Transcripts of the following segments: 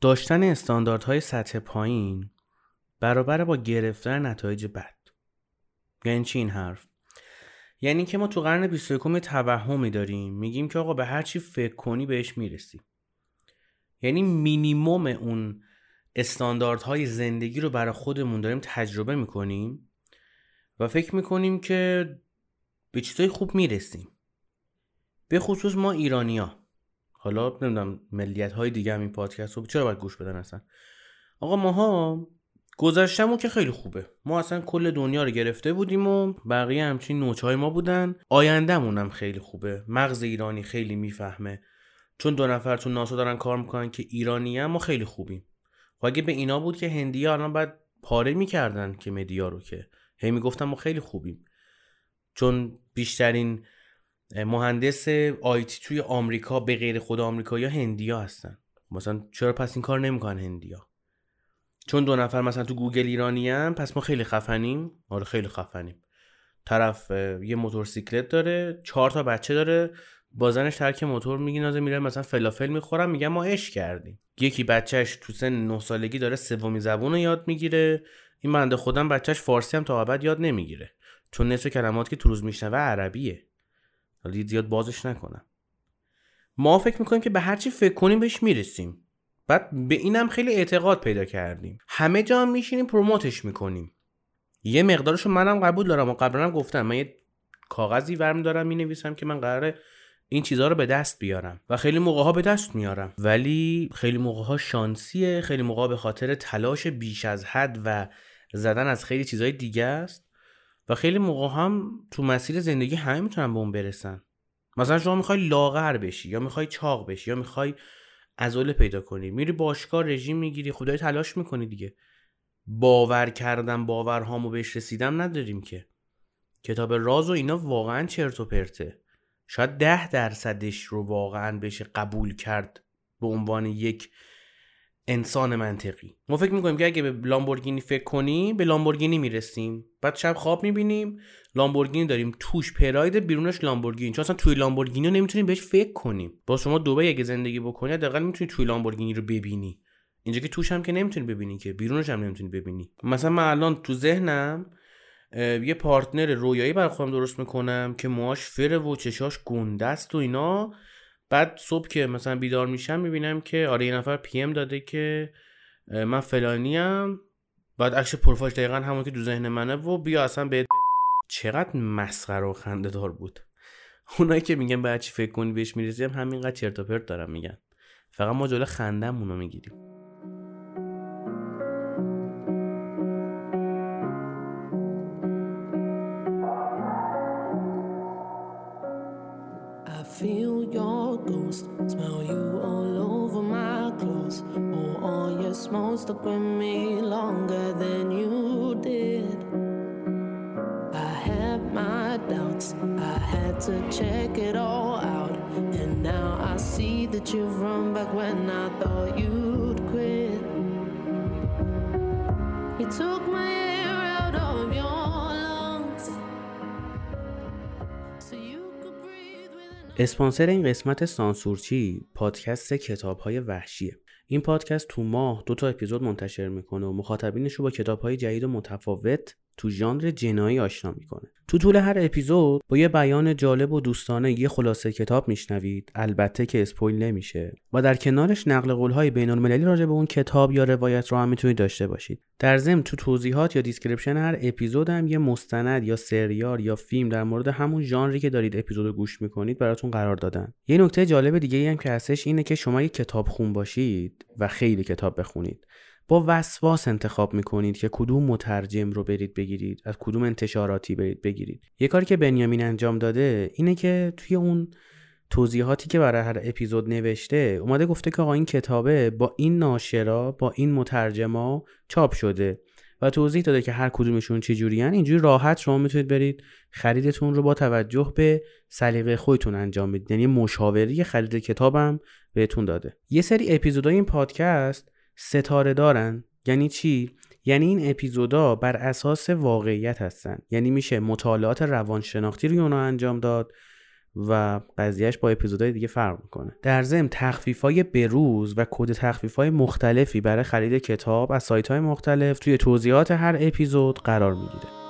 داشتن استانداردهای سطح پایین برابر با گرفتن نتایج بد. یعنی چی این حرف؟ یعنی که ما تو قرن 21 توهمی داریم میگیم که آقا به هر چی فکر کنی بهش می‌رسی. یعنی مینیموم اون استانداردهای زندگی رو برای خودمون داریم تجربه می‌کنیم و فکر می‌کنیم که به چیزای خوب می‌رسیم. به خصوص ما ایرانیا حالا نمی‌دونم ملیت های دیگه هم این پادکست رو چرا باید گوش بدن اصلا؟ آقا ماها گذشتمون که خیلی خوبه. ما اصلا کل دنیا رو گرفته بودیم و بقیه همچین نوچهای ما بودن. آیندهمون هم خیلی خوبه. مغز ایرانی خیلی می‌فهمه. چون دو نفر تو ناسا دارن کار می‌کنن که ایرانی هم ما خیلی خوبیم. و اگه به اینا بود که هندی الان باید پاره می‌کردن که مدیا رو که. هی می‌گفتن ما خیلی خوبیم. چون بیشترین مهندس IT توی آمریکا به غیر خود آمریکا یا هندیا هستن. مثلا چرا پس این کار نمی‌کنن هندیا چون دو نفر مثلا تو گوگل ایرانی هم پس ما خیلی خفنیم. آره خیلی خفنیم. طرف یه موتورسیکلت داره چهار تا بچه داره با زنش ترک موتور میگی میره مثلا فلافل می‌خورم میگم ما عشق کردیم. یکی بچهش تو سن 9 سالگی داره سومی زبون رو یاد می‌گیره. این بنده خودم بچهش فارسی هم تا ابد یاد نمی‌گیره. چون نصف کلمات که تو روز میشنوه عربیه. حالا زیاد بازش نکنم ما فکر می‌کنیم که به هر چی فکر کنیم بهش می‌رسیم. بعد به اینم خیلی اعتقاد پیدا کردیم. همه جا هم میشینیم پروموتش می‌کنیم. یه مقدارشو منم قبول دارم و قبلا گفتم. من یه کاغذی ورم دارم می‌نویسم که من قراره این چیزها رو به دست بیارم. و خیلی موقع ها به دست میارم. ولی خیلی موقع ها شانسیه خیلی موقع به خاطر تلاش بیش از حد و زدن از خیلی چیزهای دیگه است. و خیلی موقع هم تو مسیر زندگی همه می‌تونن به اون برسن. مثلا شما می‌خوای لاغر بشی یا می‌خوای چاق بشی یا می‌خوای عضله پیدا کنی میری باشگاه رژیم می‌گیری خدای تلاش می‌کنی دیگه. باور کردن باورهامو بهش رسیدم نداریم که. کتاب راز و اینا واقعا چرت و پرته. شاید ده درصدش رو واقعا بشه قبول کرد به عنوان یک انسان منطقی. ما فکر می‌کنیم که اگه به لامبورگینی فکر کنیم به لامبورگینی می‌رسیم. بعد شب خواب می‌بینیم لامبورگینی داریم. توش پراید بیرونش لامبورگینی چون اصلا توی لامبورگینی رو نمی‌تونیم بهش فکر کنیم. با شما دوبه اگه زندگی بکنی حداقل می‌تونی توی لامبورگینی رو ببینی. اینجا که توش هم که نمی‌تونی ببینی که بیرونش هم نمی‌تونی ببینی. مثلا من الان تو ذهنم یه پارتنر رویایی برای خودم درست می‌کنم که موهاش فره و چشاش گنده است و اینا. بعد صبح که مثلا بیدار میشم می‌بینم که آره یه نفر پی ام داده که من فلانیم بعد عکس پروفایل دقیقا همون که تو ذهن منه و بیا اصلا بهت چقدر مسخره و خنده دار بود. اونایی که میگن بعد چی فکر کنی بهش می‌رسیم همینقدر چرت و پرت دارم میگن. فقط ما جلو خندمون رو می‌گیریم. Smell you all over my clothes. Oh, all your smoke stuck with me longer than you did. I had my doubts, I had to check it all out. And now I see that you've run back when I thought you'd quit. You took my اسپانسر این قسمت سانسورچی پادکست کتاب های وحشیه. این پادکست تو ماه دو تا اپیزود منتشر می‌کنه و مخاطبینش رو با کتاب های جدید و متفاوت تو ژانر جنایی آشنا می‌کنه. تو طول هر اپیزود با یه بیان جالب و دوستانه یه خلاصه کتاب میشنوید. البته که spoil نمیشه. و در کنارش نقل قولهای بین المللی راجع به اون کتاب یا روایت رو هم می‌تونید داشته باشید. در ضمن تو توضیحات یا description هر اپیزود هم یه مستند یا سریال یا فیلم در مورد همون ژانری که دارید اپیزود گوش می‌کنید براتون قرار دادن. یه نکته جالب دیگه هم که هستش اینه که شما یه کتاب خون باشید و خیلی کتاب بخونید. با وسواس انتخاب می‌کنید که کدوم مترجم رو برید بگیرید از کدوم انتشاراتی برید بگیرید. یه کاری که بنیامین انجام داده اینه که توی اون توضیحاتی که برای هر اپیزود نوشته اومده گفته که آقا این کتابه با این ناشرا با این مترجما چاپ شده و توضیح داده که هر کدومشون چه جوریان اینجوری راحت شما می‌تونید برید خریدتون رو با توجه به سلیقه خودتون انجام بدید. یعنی مشاوری خرید کتابم بهتون داده. یه سری اپیزودهای این پادکست ستاره دارن؟ یعنی چی؟ یعنی این اپیزودا بر اساس واقعیت هستن. یعنی میشه مطالعات روانشناختی روی اونا انجام داد و قضیهش با اپیزودهای دیگه فرق می‌کنه. در ضمن تخفیف های بروز و کد تخفیف های مختلفی برای خرید کتاب از سایت های مختلف توی توضیحات هر اپیزود قرار می‌گیره.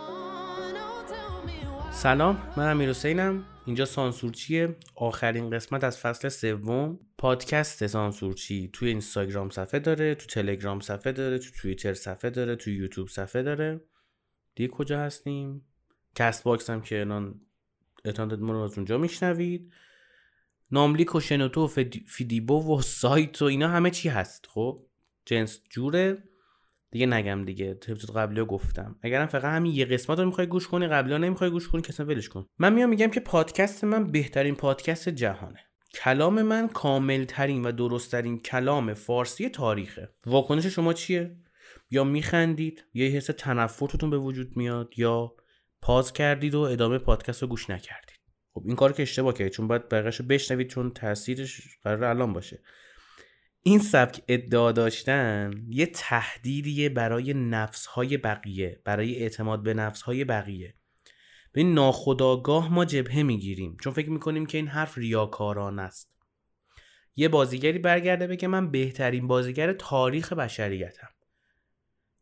سلام من امیر حسینم. اینجا سانسورچیه آخرین قسمت از فصل سوم. پادکست سانسورچی توی اینستاگرام صفحه داره تو تلگرام صفحه داره تو توییتر صفحه داره تو یوتیوب صفحه داره. دیگه کجا هستیم؟ Castbox هم که الان احتمالا ما رو از اونجا میشنوید. ناملیک و شنوتو و فیدیبو و سایت و اینا همه چی هست خب؟ جنس جوره. دیگه نگم دیگه. اپیزود قبلی گفتم. اگرم فقط همین یه قسمت رو می‌خوای گوش کنی قبلی ها نمی‌خوای گوش کنی کلا ولش کن. من میام میگم که پادکست من بهترین پادکست جهانه. کلام من کامل ترین و درست ترین کلام فارسی تاریخه. واکنش شما چیه؟ یا میخندید یا یه حس تنفرتون به وجود میاد یا پاز کردید و ادامه پادکست رو گوش نکردید. خب این کار که اشتباه کردید چون باید بقیه‌شو بشنوید چون تاثیرش قرار الان باشه. این سبک ادعا داشتن یه تهدیدیه برای نفسهای بقیه برای اعتماد به نفسهای بقیه. به ناخداگاه ما جبهه می‌گیریم. چون فکر می‌کنیم که این حرف ریاکاران است. یه بازیگری برگرده بگه من بهترین بازیگر تاریخ بشریتم.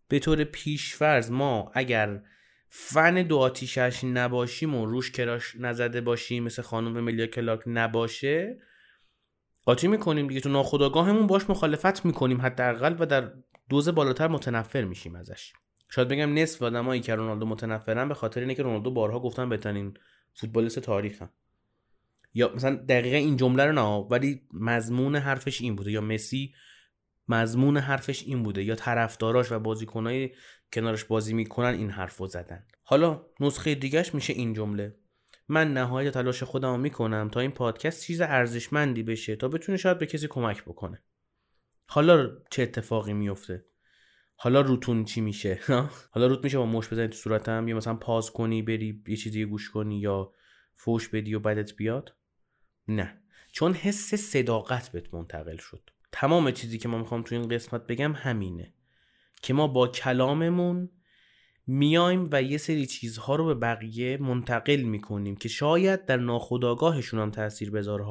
به طور پیشفرز ما اگر فن دو آتیشش نباشیم و روش کراش نزده باشیم مثل خانم ملیا کلاک نباشه قاطی می‌کنیم دیگه تو ناخداگاهمون باش مخالفت می‌کنیم حداقل و در دوز بالاتر متنفر میشیم ازش. شاید بگم نصف آدمایی که رونالدو متنفرن به خاطر اینه که رونالدو بارها گفتن بهترین فوتبالیست تاریخم یا مثلا دقیقا این جمله رو نه ولی مضمون حرفش این بوده. یا مسی مضمون حرفش این بوده. یا طرفداراش و بازیکنای کنارش بازی می‌کنن این حرف رو زدن. حالا نسخه دیگهش میشه این جمله. من نهایت تلاش خودم می‌کنم تا این پادکست چیز ارزشمندی بشه تا بتونه شاید به کسی کمک بکنه. حالا چه اتفاقی میفته حالا روتون چی میشه؟ حالا روت میشه با مش بزنی تو صورتم یا مثلا پاز کنی بری یه چیزی گوش کنی یا فوش بدی و بدت بیاد؟ نه. چون حس صداقت بهت منتقل شد. تمام چیزی که ما می‌خوام تو این قسمت بگم همینه. که ما با کلاممون میایم و یه سری چیزها رو به بقیه منتقل می‌کنیم که شاید در ناخودآگاهشون هم تاثیر بذاره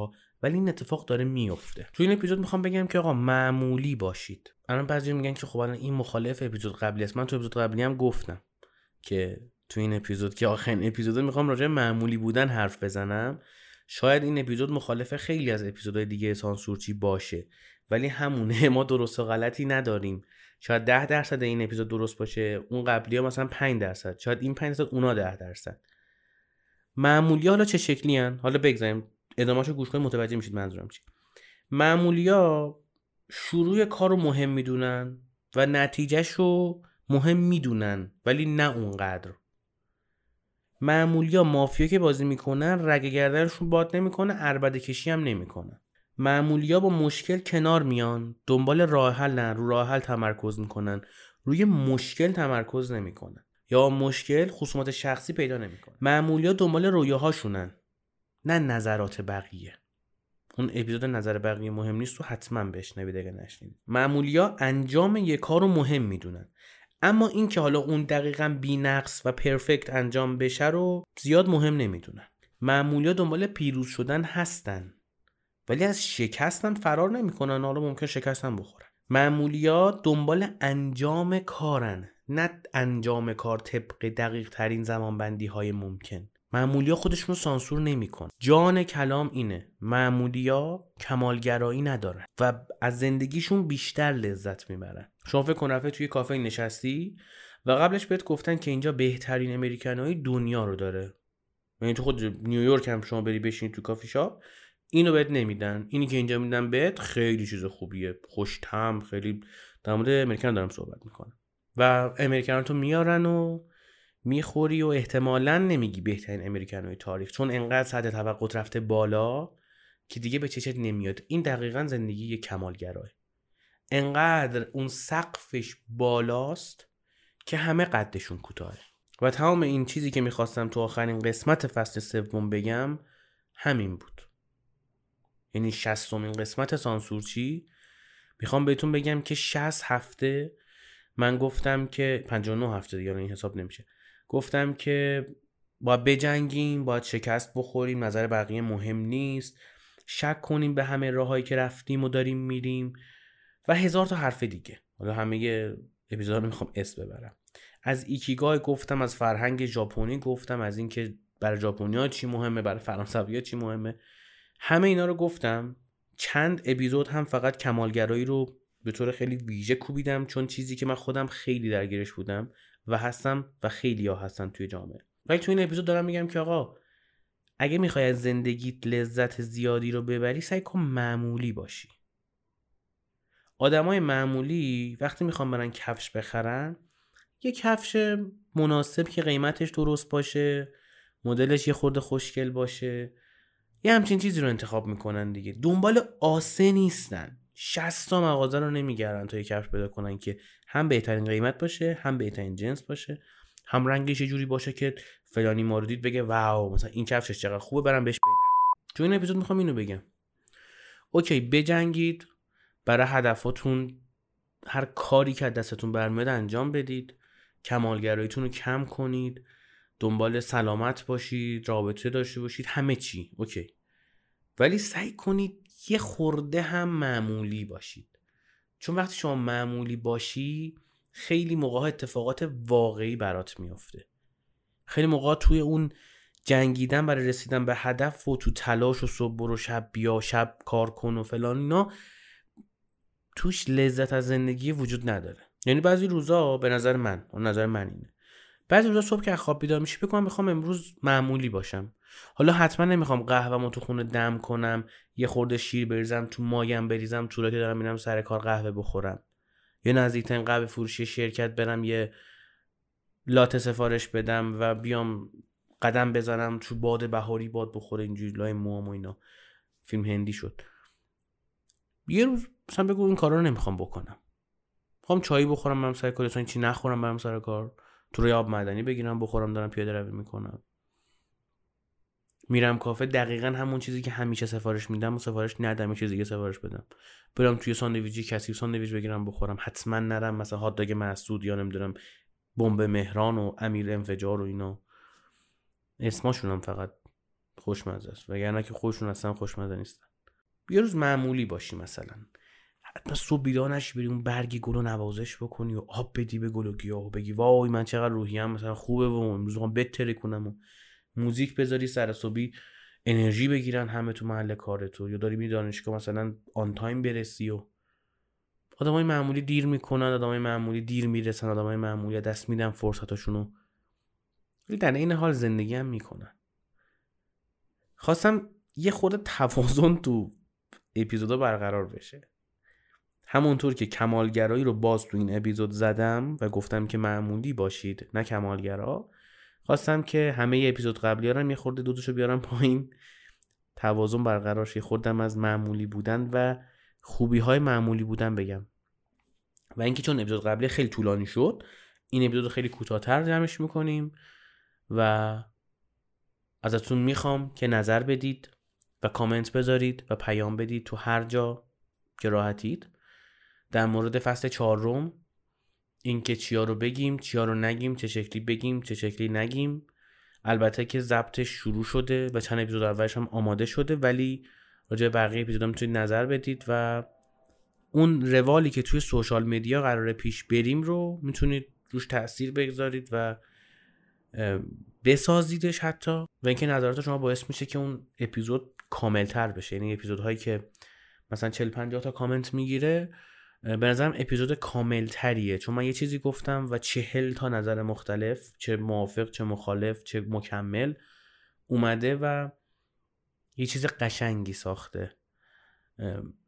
ولی این اتفاق داره میفته تو این اپیزود می‌خوام بگم که آقا معمولی باشید. الان بعضی میگن که خب الان این مخالف اپیزود قبلی است. من تو اپیزود قبلی هم گفتم که تو این اپیزود که آخرین اپیزود می‌خوام راجع معمولی بودن حرف بزنم. شاید این اپیزود مخالف خیلی از اپیزودهای دیگه سانسورچی باشه ولی همونه ما درست و غلطی نداریم. شاید ده درصد این اپیزود درست باشه اون قبلی ها مثلا 5 درصد شاید این 5 درصد اونا ده درصد. معمولی حالا چه شکلی هن؟ حالا بگذاریم ادامهشو گوش کنیم متوجه میشید منظورم چی. معمولی ها شروع کار رو مهم می‌دونن و نتیجهش رو مهم می‌دونن ولی نه اونقدر. معمولی ها مافیا که بازی می‌کنن رگه گردنشون باد نمی‌کنه اربده کشی هم نمی‌کنن معمولیا با مشکل کنار میان دنبال راه حل نه رو راه حل تمرکز می‌کنن. روی مشکل تمرکز نمی‌کنن. یا مشکل خصومات شخصی پیدا نمی‌کنن معمولیا دنبال رویاهاشونن. نه نظرات بقیه. اون اپیزود نظر بقیه مهم نیست تو حتما بشنوید اگه نشنید معمولیا انجام یک کار رو مهم می‌دونن. اما این که حالا اون دقیقا بینقص و پرفکت انجام بشه رو زیاد مهم نمی‌دونن. معمولیا دنبال پیروز شدن هستن. ولی از شکستن فرار نمی‌کنن. حالا ممکن شکستن بخورن. معمولیات دنبال انجام کارن. نه انجام کار طبق دقیق ترین زمانبندی های ممکن. معمولیا خودشون رو سانسور نمیکن جان کلام اینه. معمولیا کمالگرایی ندارن و از زندگیشون بیشتر لذت می‌برن. شما فکر کن رفته توی کافه نشستی و قبلش بهت گفتن که اینجا بهترین امریکنایی دنیا رو داره. یعنی تو خود نیویورک هم شما بری بشینی تو کافی شاپ. اینو بهت نمیدن. اینی که اینجا میدن بهت خیلی چیز خوبیه. خوشتم خیلی در مورد امریکن دارم صحبت می‌کنم. و امریکن تو میارن و می‌خوری و احتمالا نمیگی بهترین امریکن های تاریخ. چون انقدر سطح توقعت رفته بالا که دیگه به چشت نمیاد. این دقیقا زندگی کمالگراه. انقدر اون سقفش بالاست که همه قدشون کوتاه و تمام این چیزی که می‌خواستم تو آخرین قسمت فصل سوم بگم همین بود. یعنی شستمین قسمت سانسورچی. می‌خوام بهتون بگم که 60 هفته من گفتم که 59 هفته دیگه این حساب نمیشه. گفتم که باید بجنگیم باید شکست بخوریم نظر بقیه مهم نیست. شک کنیم به همه راههایی که رفتیم و داریم میریم و هزار تا حرف دیگه. حالا همه اپیزود رو می‌خوام اسم ببرم. از ایکیگای گفتم از فرهنگ ژاپنی گفتم از اینکه برای ژاپنیا چی مهمه برای فرانسویا چی مهمه. همه اینا رو گفتم. چند اپیزود هم فقط کمالگرایی رو به طور خیلی ویژه کوبیدم چون چیزی که من خودم خیلی درگیرش بودم و هستم و خیلی ها هستن توی جامعه. ولی تو این اپیزود دارم میگم که آقا اگه می‌خوای از زندگیت لذت زیادی رو ببری سعی کن معمولی باشی. آدمای معمولی وقتی می‌خوان برن کفش بخرن یه کفش مناسب که قیمتش درست باشه مدلش یه خورده خوشگل باشه یه همچین چیزی رو انتخاب می‌کنن دیگه. دنبال آسه نیستن. 60 تا مغازه رو نمیگردن تا یه کفش پیدا کنن که هم بهترین قیمت باشه هم بهترین جنس باشه. هم رنگش یه جوری باشه که فلانی ما بگه wow مثلا این کفشش چقدر خوبه برم بهش بدم. تو این اپیزود می‌خوام اینو بگم. OK بجنگید برای هدفاتون هر کاری که دستتون برمیاد انجام بدید. کمالگراییتون رو کم کنید. دنبال سلامت باشید رابطه داشته باشید همه چی. OK. ولی سعی کنید یه خورده هم معمولی باشید. چون وقتی شما معمولی باشی خیلی موقع اتفاقات واقعی برات میفته خیلی موقع توی اون جنگیدن برای رسیدن به هدف و تو تلاش و صبح برو شب بیا شب کار کن و فلان اینا توش لذت از زندگی وجود نداره. یعنی بعضی روزا به نظر من اون نظر من اینه بعضی روزا صبح که خواب بیدار میشی بگم می‌خوام امروز معمولی باشم. حالا حتما نمی‌خوام قهوه‌مو تو خونه دم کنم یه خورده شیر بریزم تو مایم بریزم تو که دارم میرم سر کار قهوه بخورم. یا نزدیکترین قهوه فروشی شرکت برم یه لاته سفارش بدم و بیام قدم بزنم تو باد بهاری باد بخوره اینجوری لای موام و اینا. فیلم هندی شد. یه روز مثلا بگو این کارا رو نمی‌خوام بکنم. می‌خوام چایی بخورم برم سر کار چی نخورم برم سر کار. تو روی آب معدنی بگیرم بخورم دارم پیاده روی می‌کنم. میرم کافه دقیقا همون چیزی که همیشه سفارش میدم و سفارش ندم یه چیزی که سفارش بدم. برم توی ساندویچی کسی ساندویچ بگیرم بخورم. حتما نرم مثلا هات داگ مسعود یا نمی‌دونم بمب مهران و امیر انفجار و اینا. اسماشون هم فقط خوشمزه است. وگرنه که خودشون اصلا خوشمزه نیستن. یه روز معمولی باشی مثلا. حتما صبح بیدار نشی بری اون برگی گل نوازش بکنی و آب بدی به گل و گیاه و بگی. وای من چقدر روحیم مثلا خوبه و امروز می‌خوام بتره کنم و موزیک بذاری سر صبحی انرژی بگیرن همه تو محل کارتو یا داری می دانشگاه مثلا آن تایم برسی و آدمای معمولی دیر می‌کنن آدمای معمولی دیر می‌رسن آدمای معمولی دست میدن فرصتاشونو. ولی در این حال زندگی هم می‌کنن. خواستم یه خود توازن تو اپیزودا برقرار بشه. همونطور که کمالگرایی رو باز تو این اپیزود زدم و گفتم که معمولی باشید نه کمالگرا خواستم که همه اپیزود قبلی هم یه خورده دودشو بیارم پایین. توازن برقرار شه. خوردم از معمولی بودن و خوبی های معمولی بودن بگم. و اینکه چون اپیزود قبلی خیلی طولانی شد این اپیزود خیلی کوتاهتر جمعش می‌کنیم و ازتون می‌خوام که نظر بدید و کامنت بذارید و پیام بدید تو هر جا که راحتید. در مورد فصل چهارم اینکه چیا رو بگیم چیا رو نگیم چه شکلی بگیم چه شکلی نگیم. البته که ضبطش شروع شده و چند اپیزود اولش هم آماده شده ولی راجع بقیه اپیزودام می‌تونید نظر بدید و اون روالی که توی سوشال مدیا قراره پیش بریم رو می‌تونید روش تاثیر بگذارید و بسازیدش حتی. و اینکه نظرات شما باعث میشه که اون اپیزود کاملتر بشه. یعنی اپیزودهایی که مثلا 40 50 تا کامنت می‌گیره به نظرم اپیزود کامل تریه چون من یه چیزی گفتم و چهل تا نظر مختلف چه موافق چه مخالف چه مکمل اومده و یه چیز قشنگی ساخته.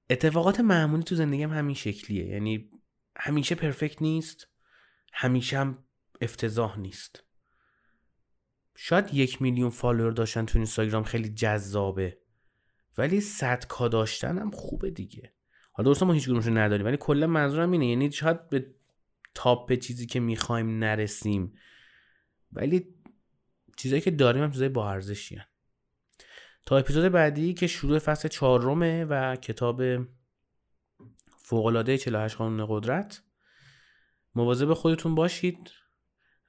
اتفاقات معمولی تو زندگیم همین شکلیه. یعنی همیشه پرفکت نیست همیشه هم افتضاح نیست. شاید یک میلیون فالوور داشتن تو اینستاگرام خیلی جذابه ولی صد کا داشتن هم خوبه دیگه. حالا درسته ما هیچ رو نداریم ولی کلا منظورم اینه یعنی شاید به تاپ چیزی که می‌خوایم نرسیم. ولی چیزایی که داریم هم چیزای با ارزشی تا اپیزود بعدی که شروع فصل چهارمه و کتاب فوقالعاده 48 قانون قدرت مواظب خودتون باشید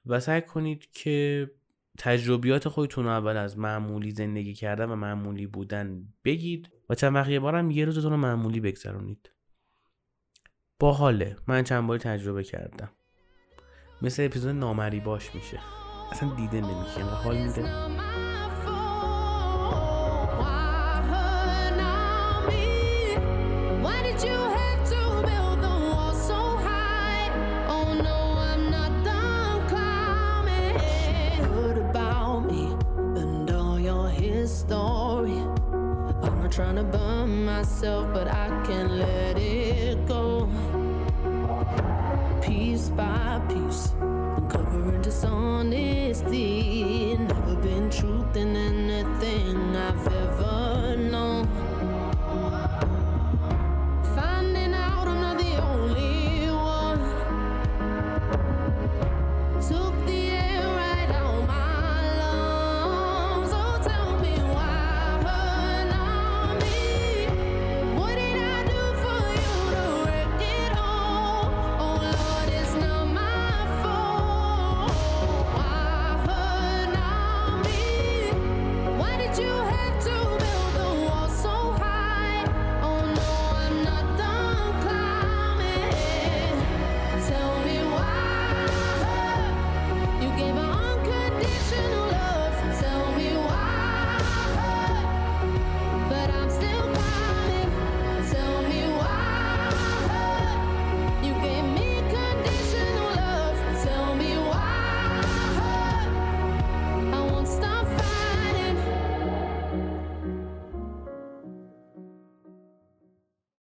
و سعی کنید که تجربیات خودتون اول از معمولی زندگی کردن و معمولی بودن بگید. و چند وقت یه بارم یه روزتون رو معمولی بگذرونید. باحاله. من چند باری تجربه کردم. مثل اپیزود نامری باش میشه. اصلا دیده نمیشه حال میده.